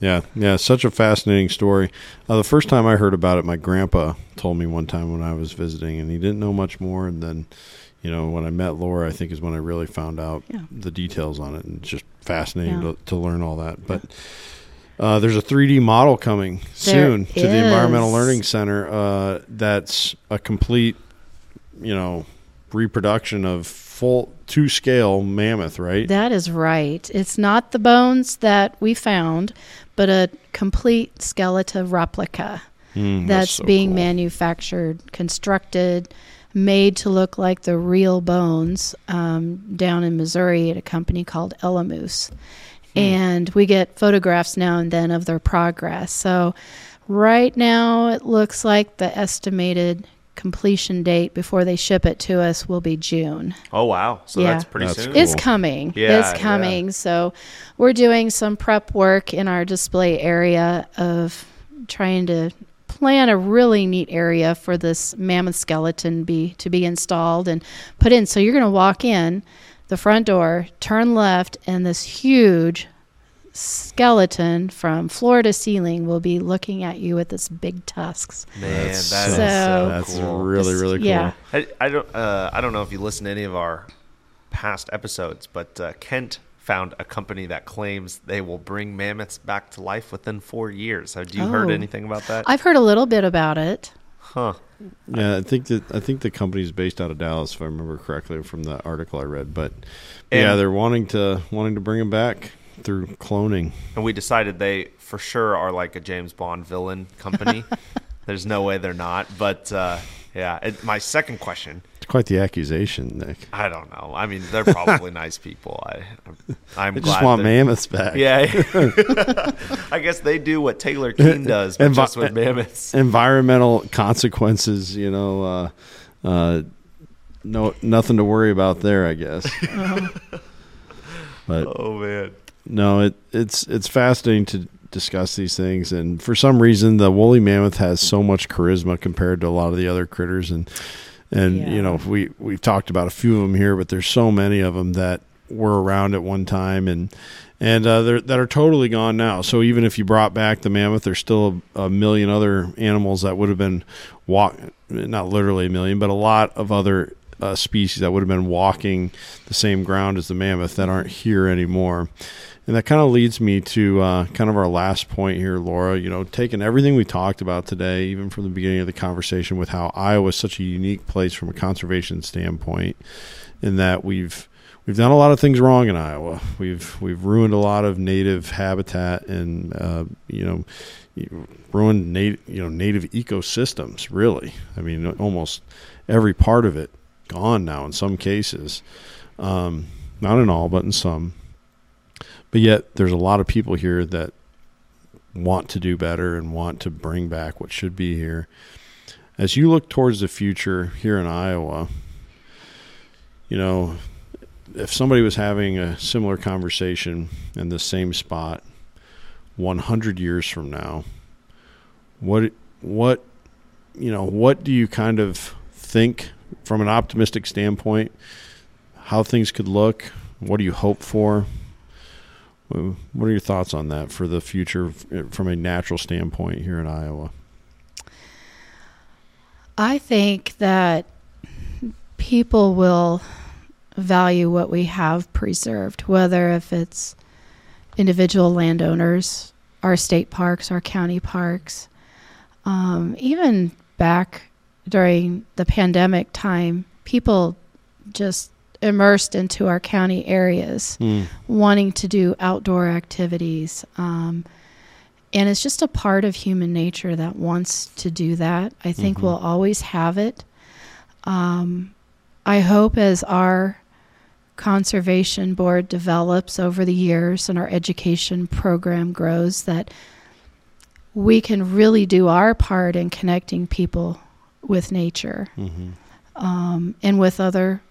Yeah, yeah, such a fascinating story. Uh, the first time I heard about it, my grandpa told me one time when I was visiting, and he didn't know much more. And then, you know, when I met Laura, I think is when I really found out Yeah. the details on it, and it's just fascinating Yeah. to, to learn all that. But uh, there's a 3D model coming There soon to the Environmental. Learning Center. Uh, that's a complete, you know, reproduction of full two scale mammoth, right? That is right. It's not the bones that we found, but a complete skeleton replica Mm, that's, so being cool. manufactured, constructed, made to look like the real bones um, down in Missouri at a company called Elamoose. Hmm. And we get photographs now and then of their progress. So, right now, it looks like the estimated completion date before they ship it to us will be June. Oh wow! So Yeah. that's pretty That's soon. cool. It's coming. Yeah, it's coming. So we're doing some prep work in our display area of trying to plan a really neat area for this mammoth skeleton be to be installed and put in. So you're going to walk in the front door, turn left, and this huge skeleton from floor to ceiling will be looking at you with its big tusks. Man, That's so- so, So- That's cool. really really cool. Yeah. I, I don't uh, I don't know if you listen to any of our past episodes, but uh, Kent found a company that claims they will bring mammoths back to life within four years. Have you heard Oh. anything about that? I've heard a little bit about it. huh. Yeah, I think that I think the company's based out of Dallas, if I remember correctly from the article I read. But yeah, they're wanting to wanting to bring them back through cloning. And we decided they for sure are like a James Bond villain company. There's no way they're not. But uh, yeah, it, my second question. Quite the accusation, Nick. I don't know. I mean, they're probably nice people. I, I'm They glad just want mammoths back. Yeah, I guess they do what Taylor Keene does, but Envi- just with mammoths. Environmental consequences, you know, uh, uh, no nothing to worry about there, I guess. but Oh man, no, it it's it's fascinating to discuss these things, and for some reason, the woolly mammoth has so much charisma compared to a lot of the other critters, and and Yeah. you know we we've talked about a few of them here, but there's so many of them that were around at one time, and and uh, they're, that are totally gone now. So even if you brought back the mammoth, there's still a, a million other animals that would have been walk, not literally a million, but a lot of other uh, species that would have been walking the same ground as the mammoth that aren't here anymore. And that kind of leads me to uh, kind of our last point here, Laura. You know, taking everything we talked about today, even from the beginning of the conversation, with how Iowa is such a unique place from a conservation standpoint, in that we've we've done a lot of things wrong in Iowa. We've we've ruined a lot of native habitat and uh, you know ruined native you know native ecosystems. Really, I mean, almost every part of it gone now in some cases. Um, not in all, but in some. But yet, there's a lot of people here that want to do better and want to bring back what should be here. As you look towards the future here in Iowa, you know, if somebody was having a similar conversation in the same spot 100 years from now, what what you know, what do you kind of think from an optimistic standpoint how things could look? What do you hope for? What are your thoughts on that for the future from a natural standpoint here in Iowa? I think that people will value what we have preserved, whether if it's individual landowners, our state parks, our county parks, um, even back during the pandemic time, people just immersed into our county areas, mm. wanting to do outdoor activities. Um, and it's just a part of human nature that wants to do that. I think mm-hmm. we'll always have it. Um, I hope as our conservation board develops over the years and our education program grows that we can really do our part in connecting people with nature mm-hmm. um, and with other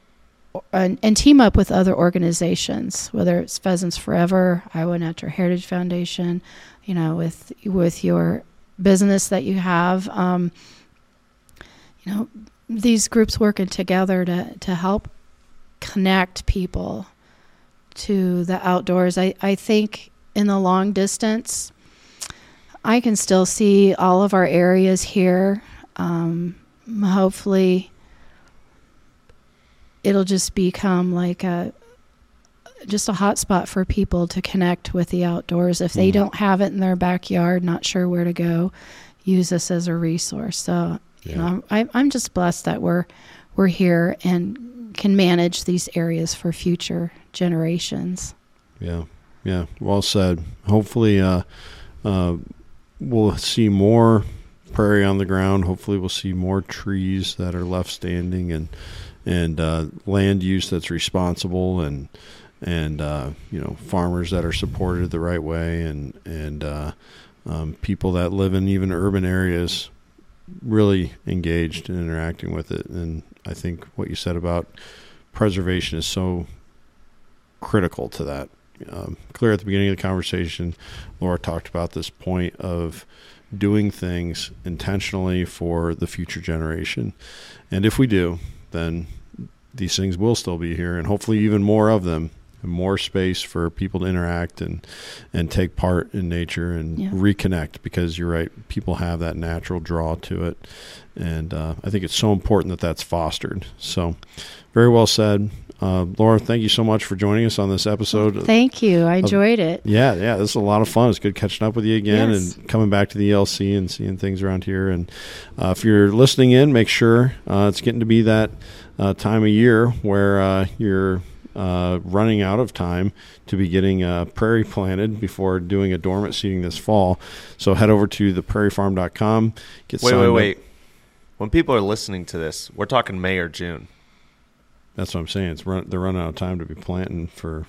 and, and, team up with other organizations, whether it's Pheasants Forever, Iowa Natural Heritage Foundation, you know, with with your business that you have. Um, you know, these groups working together to to help connect people to the outdoors. I, I think in the long distance, I can still see all of our areas here. Um, hopefully, it'll just become like a just a hot spot for people to connect with the outdoors. If they mm. don't have it in their backyard, not sure where to go, use this as a resource. So, yeah. you know, I'm, I'm just blessed that we're we're here and can manage these areas for future generations. Yeah, yeah, well said. Hopefully, uh, uh, we'll see more prairie on the ground. Hopefully, we'll see more trees that are left standing and and uh, land use that's responsible and and uh, you know farmers that are supported the right way and and uh, um, people that live in even urban areas really engaged and interacting with it. And I think what you said about preservation is so critical to that. Um, clear at the beginning of the conversation Laura talked about this point of doing things intentionally for the future generation. And if we do then these things will still be here, and hopefully even more of them, and more space for people to interact and and take part in nature and yeah. reconnect. Because you're right, people have that natural draw to it, and uh, I think it's so important that that's fostered. So, very well said. Uh, Laura, thank you so much for joining us on this episode. Thank you. I enjoyed it. Yeah, yeah, this is a lot of fun. It's good catching up with you again yes. and coming back to the ELC and seeing things around here. And uh, if you're listening in, make sure uh, it's getting to be that uh, time of year where uh, you're uh, running out of time to be getting a prairie planted before doing a dormant seeding this fall. So head over to theprairiefarm.com. Get wait, wait, wait. Up. When people are listening to this, we're talking May or June. That's what I'm saying. It's run, they're running out of time to be planting for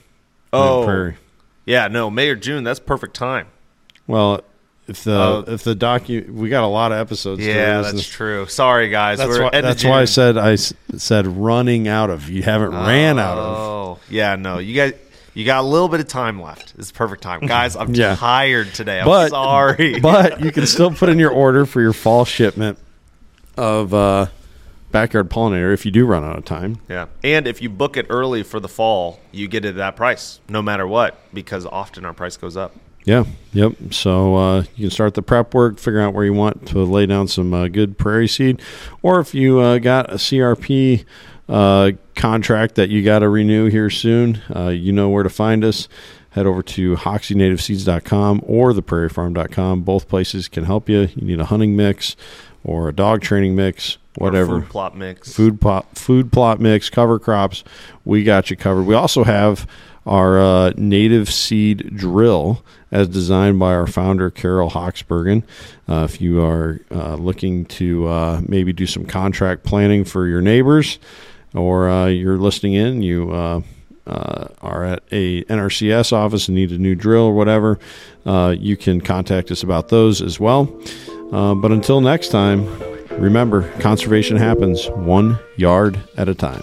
oh prairie. Yeah, no, May or June. That's perfect time. Well, if the uh, if the docu we got a lot of episodes. Yeah, that's true. Sorry, guys. That's, why, that's why, I said I said running out of. You haven't oh, ran out of. Oh, yeah, no. You got you got a little bit of time left. It's perfect time, guys. I'm yeah. tired today. I'm but, sorry, but you can still put in your order for your fall shipment of uh, backyard pollinator if you do run out of time. Yeah, and if you book it early for the fall, you get it at that price, no matter what, because often our price goes up. Yeah, yep. So uh, you can start the prep work, figure out where you want to lay down some uh, good prairie seed, or if you uh, got a CRP uh, contract that you got to renew here soon, uh, you know where to find us. Head over to hokseyNativeSeeds.com or theprairiefarm.com. Both places can help you. You need a hunting mix or a dog training mix, whatever. food plot mix. Food plot, food plot mix, cover crops. We got you covered. We also have our uh, native seed drill as designed by our founder Carol Hawksbergen. Uh, if you are uh, looking to uh, maybe do some contract planning for your neighbors, or uh, you're listening in, you uh, are at a NRCS office and need a new drill or whatever, you can contact us about those as well. but until next time, Remember, conservation happens one yard at a time.